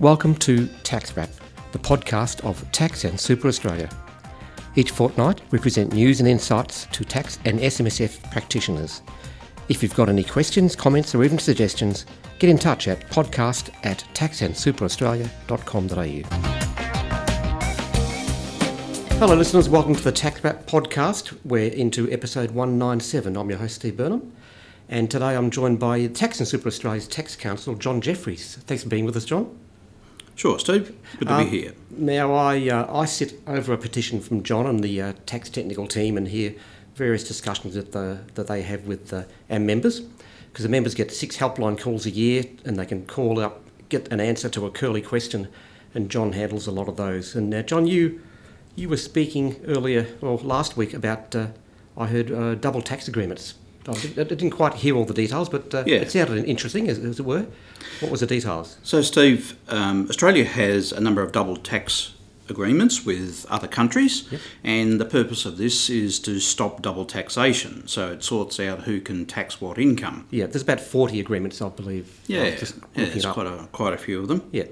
Welcome to Tax Wrap, the podcast of Tax and Super Australia. Each fortnight, we present news and insights to tax and SMSF practitioners. If you've got any questions, comments, or even suggestions, get in touch at podcast at taxandsuperaustralia.com.au. Hello, listeners. Welcome to the Tax Wrap podcast. We're into episode 197. I'm your host, Steve Burnham. And today I'm joined by Tax and Super Australia's Tax Counsel, John Jeffries. Thanks for being with us, John. Sure, Steve. Good to Um, be here. Now, I, uh, I sit over a petition from John and the uh, tax technical team and hear various discussions that, the, that they have with uh, our members. Because the members get six helpline calls a year and they can call up, get an answer to a curly question, and John handles a lot of those. And uh, John, you, you were speaking earlier, or last week, about, uh, I heard, uh, double tax agreements. I didn't, quite hear all the details, but uh, Yeah. it sounded interesting, as, as it were. What was the details? So, Steve, um, Australia has a number of double tax agreements with other countries, Yep. and the purpose of this is to stop double taxation. So, it sorts out who can tax what income. Yeah, there's about 40 agreements, I believe. Yeah, just yeah there's quite a, quite a few of them. Yeah.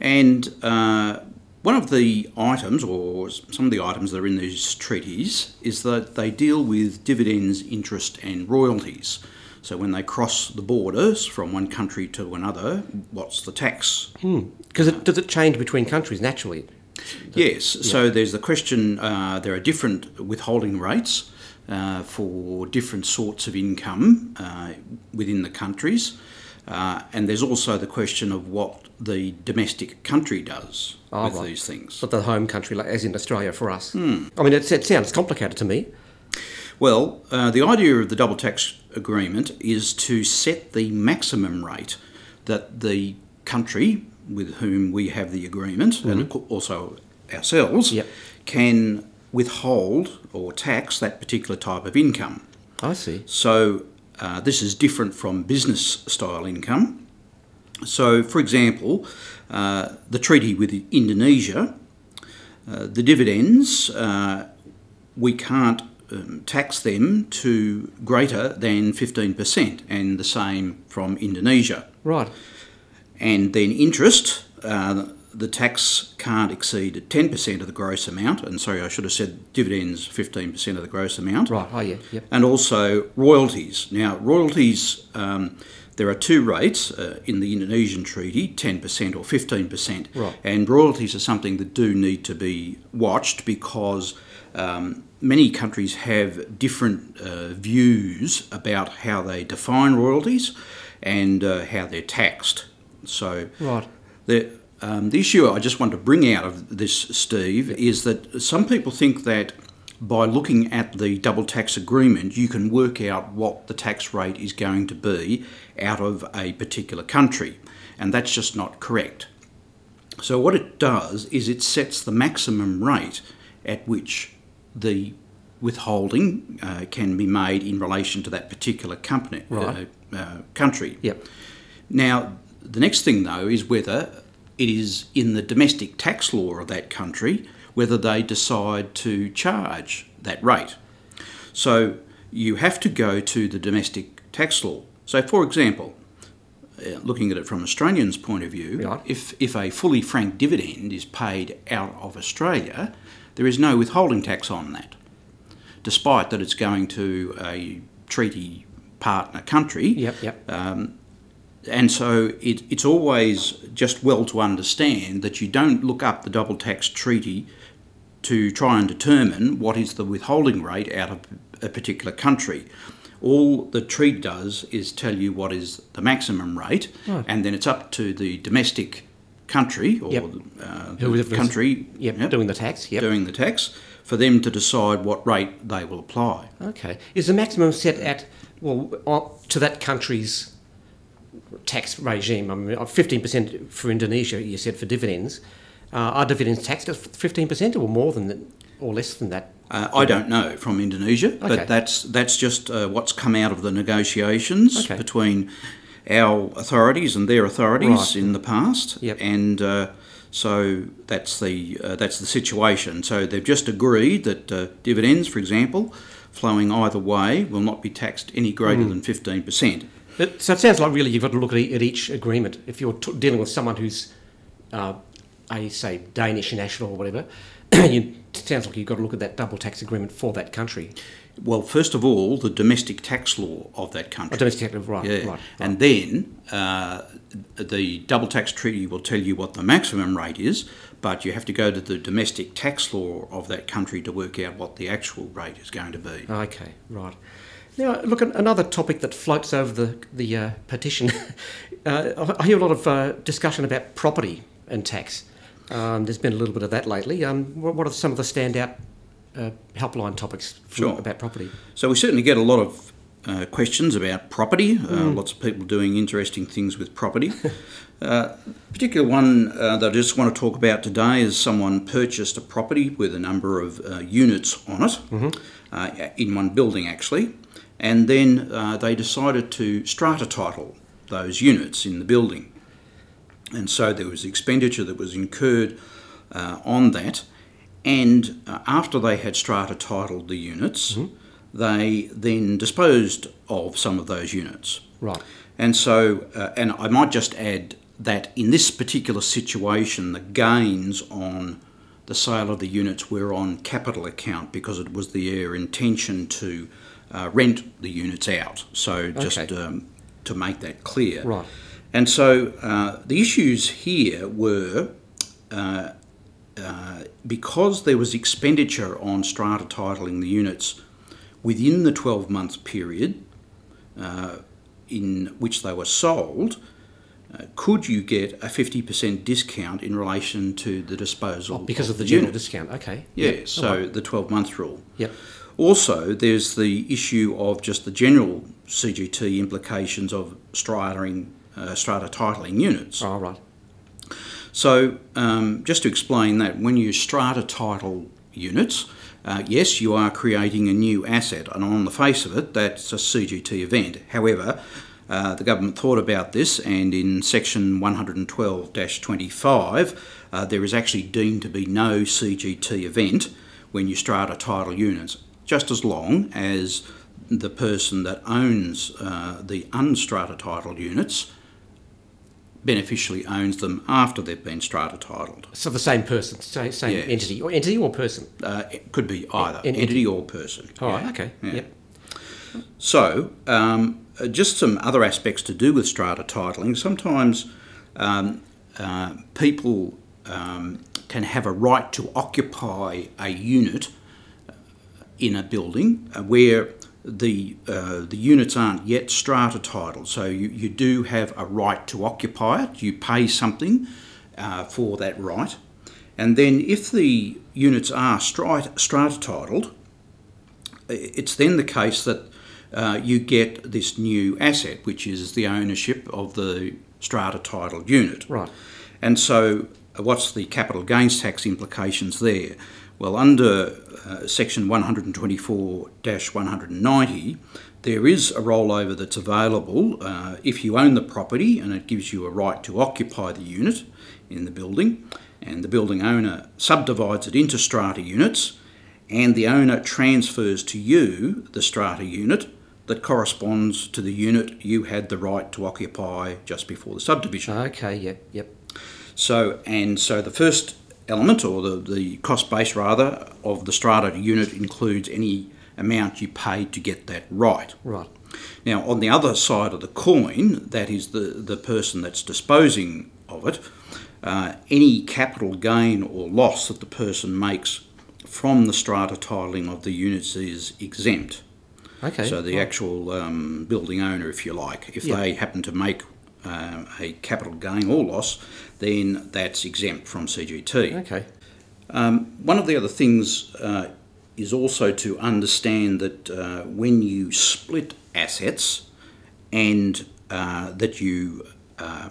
And uh, one of the items, or some of the items that are in these treaties, is that they deal with dividends, interest, and royalties. So when they cross the borders from one country to another, what's the tax? Because it, does it change between countries naturally? Yes, so there's the question uh, there are different withholding rates uh, for different sorts of income uh, within the countries. Uh, and there's also the question of what the domestic country does Oh, with right. these things. But the home country, like as in Australia for us. Hmm. I mean, it, it sounds complicated to me. Well, uh, the idea of the double tax agreement is to set the maximum rate that the country with whom we have the agreement, and of cour- also ourselves, Yep. can withhold or tax that particular type of income. I see. So uh, this is different from business style income. So, for example, uh, the treaty with Indonesia, uh, the dividends, uh, we can't um, tax them to greater than 15%, and the same from Indonesia. Right. And then interest, uh, the tax can't exceed 10% of the gross amount, and sorry, I should have said dividends 15% of the gross amount Right. Oh, yeah. Yep. and also royalties. Now, royalties, um, there are two rates uh, in the Indonesian treaty 10% or 15%. Right. And royalties are something that do need to be watched because um, many countries have different uh, views about how they define royalties and uh, how they're taxed. So, Right. the, um, the issue I just want to bring out of this, Steve, is that some people think that by looking at the double tax agreement, you can work out what the tax rate is going to be out of a particular country. And that's just not correct. So, what it does is it sets the maximum rate at which the withholding uh, can be made in relation to that particular company, Right. uh, uh, country. Yep. Now, the next thing though is whether it is in the domestic tax law of that country whether they decide to charge that rate. So you have to go to the domestic tax law. So, for example, uh, looking at it from Australians' point of view, Right. if, if a fully franked dividend is paid out of Australia, there is no withholding tax on that, despite that it's going to a treaty partner country. Yep. Yep. And so it, it's always just well to understand that you don't look up the double tax treaty to try and determine what is the withholding rate out of a particular country. All the treaty does is tell you what is the maximum rate, and then it's up to the domestic country or Yep. uh, the country Yep. yep, Doing the tax. Yep. doing the tax for them to decide what rate they will apply. Okay. Is the maximum set at well to that country's tax regime? I mean, uh, fifteen percent for Indonesia. You said for dividends. Uh, are dividends taxed at fifteen percent or more than that, or less than that? Uh, I don't know from Indonesia, Okay. but that's that's just uh, what's come out of the negotiations Okay. between our authorities and their authorities Right. in the past, Yep. and uh, so that's the uh, that's the situation. So they've just agreed that uh, dividends, for example, flowing either way, will not be taxed any greater Hmm. than fifteen percent. It, so it sounds like really you've got to look at, e- at each agreement. If you're t- dealing with someone who's uh, a say Danish national or whatever, you, it sounds like you've got to look at that double tax agreement for that country. Well, first of all, the domestic tax law of that country. Oh, domestic tax, right, Yeah. right, right. And then uh, the double tax treaty will tell you what the maximum rate is, but you have to go to the domestic tax law of that country to work out what the actual rate is going to be. Okay, right. Now, look, an- another topic that floats over the the uh, petition. uh, I hear a lot of uh, discussion about property and tax. Um, there's been a little bit of that lately. Um, what, what are some of the standout uh, helpline topics from- Sure. about property? So we certainly get a lot of uh, questions about property. Uh, Lots of people doing interesting things with property. uh, particular one uh, that I just want to talk about today is someone purchased a property with a number of uh, units on it, uh, in one building actually, and then uh, they decided to strata title those units in the building. And so there was expenditure that was incurred uh, on that. And uh, after they had strata titled the units, they then disposed of some of those units. Right. And so, uh, and I might just add that in this particular situation, the gains on the sale of the units were on capital account because it was their intention to uh, rent the units out. So just Okay. um, to make that clear. Right. And so uh, the issues here were uh, uh, because there was expenditure on strata titling the units within the 12 month period uh, in which they were sold, uh, could you get a 50% discount in relation to the disposal Because of the the general unit? discount. Okay. Yeah, Yep. so Alright. the 12 month rule. Yep. Also, there's the issue of just the general CGT implications of strataing, uh, strata titling units. All right. So, um, just to explain that, when you strata title units, uh, yes, you are creating a new asset, and on the face of it, that's a CGT event. However, uh, the government thought about this, and in section 112 25, uh, there is actually deemed to be no CGT event when you strata title units, just as long as the person that owns uh, the unstrata titled units beneficially owns them after they've been strata titled. So the same person, same, same entity, or entity or person. Uh, it could be either En- entity or person. All right. Yeah. Okay. Yeah. Yep. So, um, uh, just some other aspects to do with strata titling. Sometimes um, uh, people um, can have a right to occupy a unit in a building uh, where the uh, the units aren't yet strata titled. So you, you do have a right to occupy it. You pay something uh, for that right, and then if the units are strata, strata titled, it's then the case that uh, you get this new asset, which is the ownership of the strata titled unit. Right. And so, uh, what's the capital gains tax implications there? Well, under uh, section 124 190, there is a rollover that's available uh, if you own the property and it gives you a right to occupy the unit in the building, and the building owner subdivides it into strata units, and the owner transfers to you the strata unit that corresponds to the unit you had the right to occupy just before the subdivision. Okay. Yep. Yep. So, and so the first element, or the, the cost base rather, of the strata unit includes any amount you pay to get that right. Right. Now, on the other side of the coin, that is the, the person that's disposing of it, uh, any capital gain or loss that the person makes from the strata titling of the units is exempt. Okay. So the right. actual um, building owner, if you like, if Yeah. they happen to make um, a capital gain or loss, then that's exempt from CGT. Okay. Um, one of the other things uh, is also to understand that uh, when you split assets and uh, that you uh,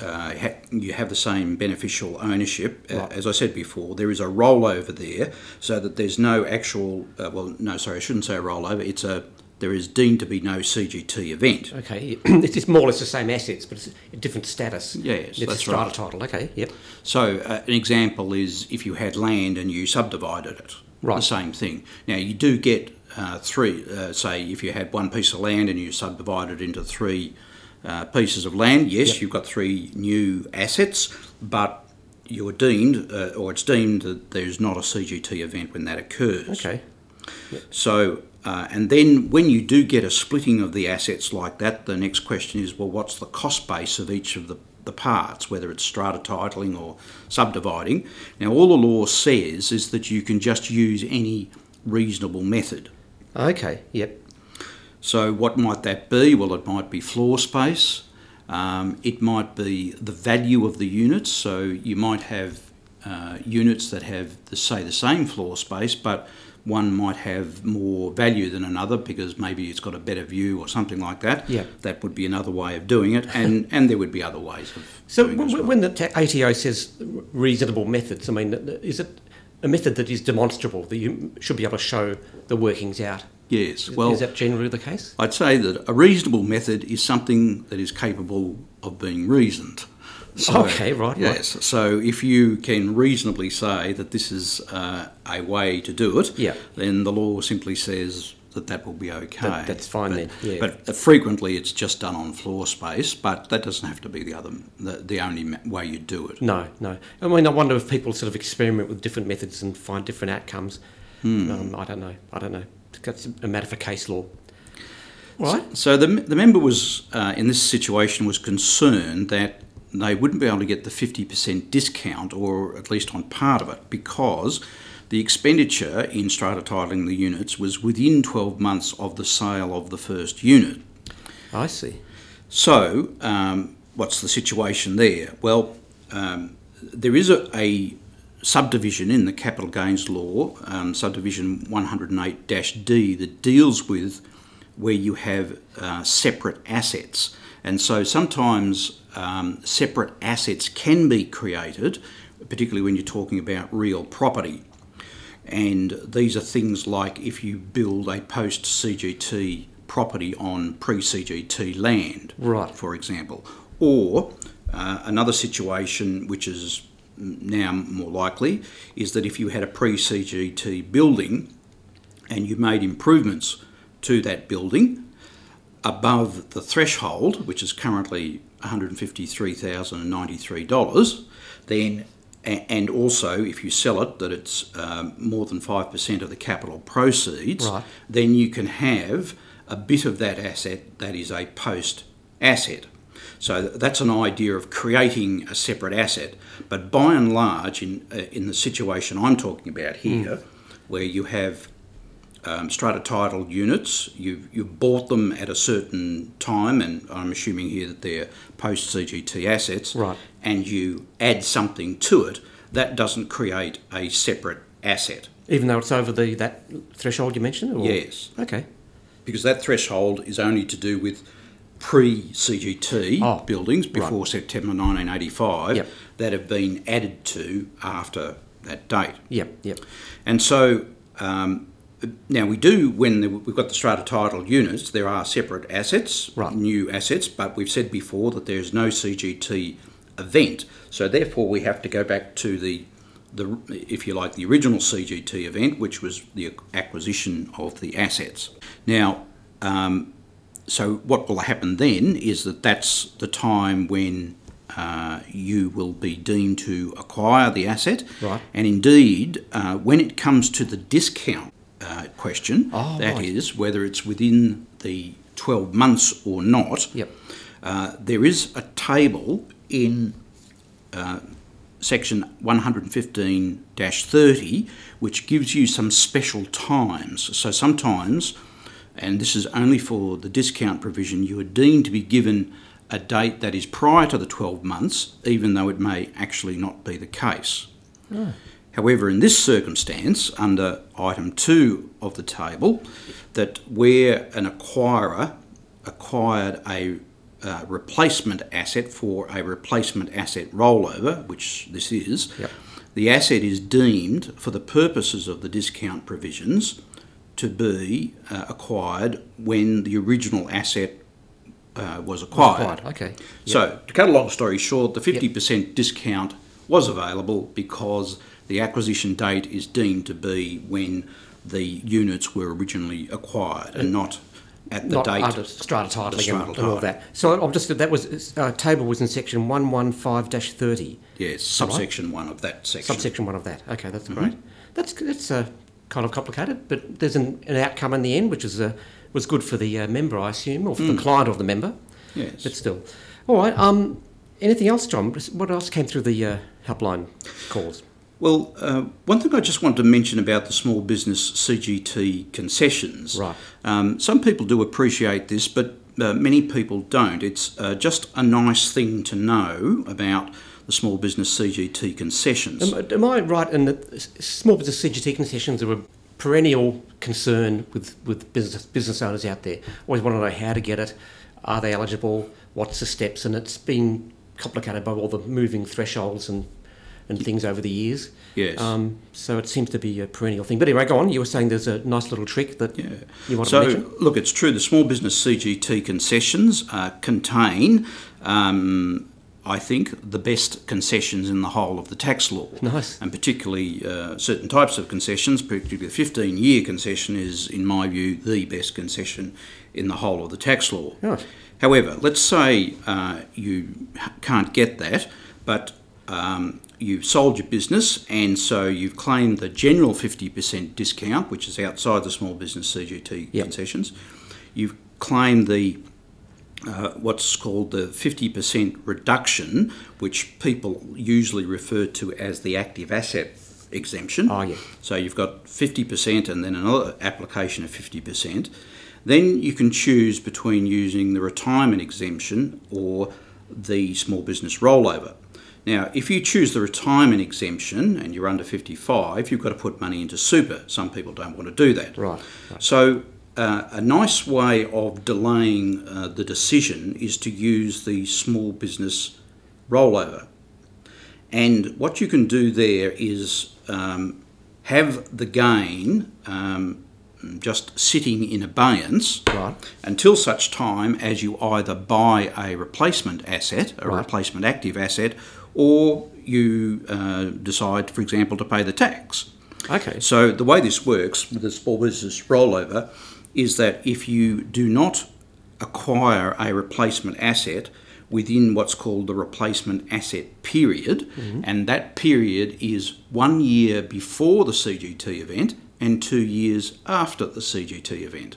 uh, ha- you have the same beneficial ownership. Uh, Right. as I said before, there is a rollover there, so that there's no actual. Uh, well, no, sorry, I shouldn't say a rollover. It's a there is deemed to be no CGT event. Okay. it's more or less the same assets, but it's a different status. Yes, it's that's a strata right. title. Okay. Yep. So, uh, an example is if you had land and you subdivided it, Right. the same thing. Now, you do get uh, three, uh, say, if you had one piece of land and you subdivided into three uh, pieces of land. Yes, Yep. you've got three new assets, but you're deemed, uh, or it's deemed that there's not a CGT event when that occurs. Okay. So, uh, and then when you do get a splitting of the assets like that, the next question is, well, what's the cost base of each of the, the parts, whether it's strata titling or subdividing? Now, all the law says is that you can just use any reasonable method. Okay. Yep. So, what might that be? Well, it might be floor space. Um, it might be the value of the units. So, you might have uh, units that have, the, say, the same floor space, but one might have more value than another because maybe it's got a better view or something like that. Yeah. That would be another way of doing it, and, and there would be other ways of So doing w- well. when the ta- ATO says reasonable methods, I mean, is it a method that is demonstrable that you should be able to show the workings out? Yes, well, is that generally the case? I'd say that a reasonable method is something that is capable of being reasoned. Okay, right, right. Yes. So if you can reasonably say that this is uh, a way to do it, Yeah. then the law simply says that that will be okay. That- that's fine but, then, yeah. But frequently it's just done on floor space, but that doesn't have to be the other, the, the only way you do it. No, no. I mean, I wonder if people sort of experiment with different methods and find different outcomes. Hmm. Um, I don't know. I don't know. That's a matter for case law. Right. So the, the member was uh, in this situation was concerned that they wouldn't be able to get the 50% discount or at least on part of it because the expenditure in strata titling the units was within 12 months of the sale of the first unit. I see. So, um, what's the situation there? Well, um, there is a, a subdivision in the capital gains law, um, subdivision 108 D, that deals with where you have uh, separate assets. And so sometimes um, separate assets can be created, particularly when you're talking about real property. And these are things like if you build a post CGT property on pre CGT land, Right. for example. Or uh, another situation, which is now more likely, is that if you had a pre CGT building and you made improvements to that building above the threshold, which is currently $153,093, then and also if you sell it that it's um, more than 5% of the capital proceeds, Right. then you can have a bit of that asset that is a post asset. So that's an idea of creating a separate asset. But by and large, in, uh, in the situation I'm talking about here, where you have um, strata title units. You you bought them at a certain time, and I'm assuming here that they're post CGT assets. Right. And you add something to it that doesn't create a separate asset Even though it's over the that threshold you mentioned? Or? Yes. Okay. because that threshold is only to do with pre CGT Oh, buildings before September 1985 Yep. that have been added to after that date. Yep. Yep. And so um, now we do, when the, we've got the strata title units, there are separate assets, Right. new assets, but we've said before that there's no CGT event. So therefore, we have to go back to the, the if you like, the original CGT event, which was the acquisition of the assets. Now, um, so what will happen then is that that's the time when uh, you will be deemed to acquire the asset. Right. And indeed, uh, when it comes to the discount uh, question, Oh, that right. is whether it's within the 12 months or not, Yep. uh, there is a table in uh, section 115 30 which gives you some special times. So sometimes, and this is only for the discount provision, you are deemed to be given a date that is prior to the 12 months, even though it may actually not be the case. However, in this circumstance, under item 2 of the table, that where an acquirer acquired a uh, replacement asset for a replacement asset rollover, which this is, Yep. the asset is deemed, for the purposes of the discount provisions, to be uh, acquired when the original asset uh, was acquired. Right. Okay. So, to cut a long story short, the 50% discount was available because the acquisition date is deemed to be when the units were originally acquired and not at the not date. under strata titling strata and, and all that. So I'm just that was uh, table was in section one one five thirty. Yes, subsection one of that section. Subsection one of that. Okay, that's Mm-hmm. great. That's that's uh, kind of complicated, but there's an, an outcome in the end, which is uh, was good for the uh, member, I assume, or for the client of the member. Mm. Yes. But still, all right. Um, anything else, John? What else came through the uh, helpline calls? Well, uh, one thing I just wanted to mention about the small business CGT concessions. Right. Um, some people do appreciate this, but uh, many people don't. It's uh, just a nice thing to know about the small business CGT concessions. Am, am I right in that small business CGT concessions are a perennial concern with, with business business owners out there? Always want to know how to get it. Are they eligible? What's the steps? And it's been complicated by all the moving thresholds and, and things over the years. Yes. Um, so it seems to be a perennial thing. But anyway, go on. You were saying there's a nice little trick that Yeah. you want so, to mention. look, it's true. The small business CGT concessions uh, contain, um, I think, the best concessions in the whole of the tax law. Nice. And particularly uh, certain types of concessions, particularly the 15 year concession, is, in my view, the best concession in the whole of the tax law. Right. However, let's say uh, you can't get that, but um, you've sold your business and so you've claimed the general 50% discount, which is outside the small business CGT Yep. concessions. You've claimed the uh, what's called the 50% reduction, which people usually refer to as the active asset exemption. Oh, yeah. So you've got 50% and then another application of 50%. Then you can choose between using the retirement exemption or the small business rollover. Now, if you choose the retirement exemption and you're under 55, you've got to put money into super. Some people don't want to do that. Right, right. So, uh, a nice way of delaying uh, the decision is to use the small business rollover. And what you can do there is um, have the gain um, just sitting in abeyance Right. until such time as you either buy a replacement asset, a Right. replacement active asset, or you uh, decide, for example, to pay the tax. Okay. So the way this works with the small business rollover is that if you do not acquire a replacement asset within what's called the replacement asset period, and that period is one year before the CGT event and two years after the CGT event.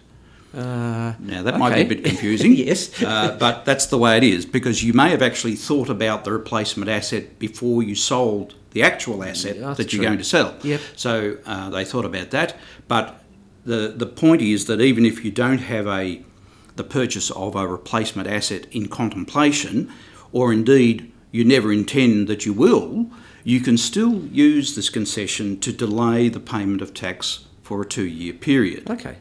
Uh, Now that might be a bit confusing. Yes. uh, but that's the way it is because you may have actually thought about the replacement asset before you sold the actual asset Yeah, that you're true. going to sell. Yep. So uh, they thought about that, but the the point is that even if you don't have a the purchase of a replacement asset in contemplation, or indeed you never intend that you will, you can still use this concession to delay the payment of tax for a two-year period. okay.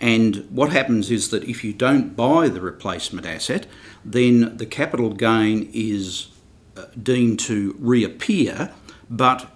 And what happens is that if you don't buy the replacement asset, then the capital gain is uh, deemed to reappear, but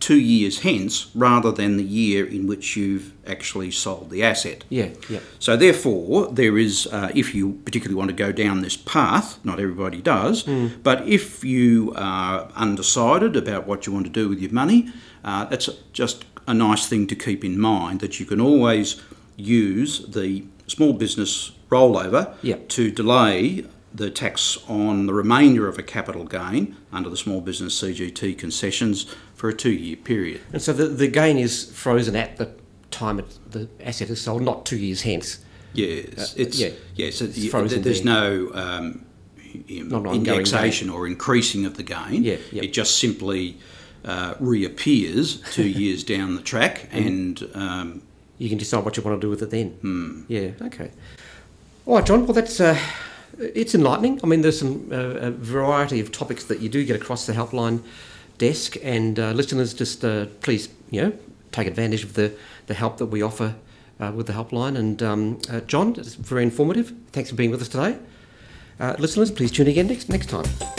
two years hence rather than the year in which you've actually sold the asset. yeah, yeah. So, therefore, there is, uh, if you particularly want to go down this path, not everybody does, but if you are undecided about what you want to do with your money, uh, that's just a nice thing to keep in mind that you can always use the small business rollover Yep. to delay the tax on the remainder of a capital gain under the small business CGT concessions for a two year period. And so the, the gain is frozen at the time it, the asset is sold, not two years hence. Yes, Uh, it's yeah. yes. It, It's frozen there's there. no um, indexation or increasing of the gain. Yeah, yeah. It just simply uh, reappears two years down the track, and um, You can decide what you want to do with it then. Hmm. Yeah, okay. All right, John. Well, that's uh, it's enlightening. I mean, there's some uh, a variety of topics that you do get across the helpline desk, and uh, listeners, just uh, please, you know, take advantage of the the help that we offer uh, with the helpline. And um, uh, John, it's very informative. Thanks for being with us today. Uh, listeners, please tune in again next next time.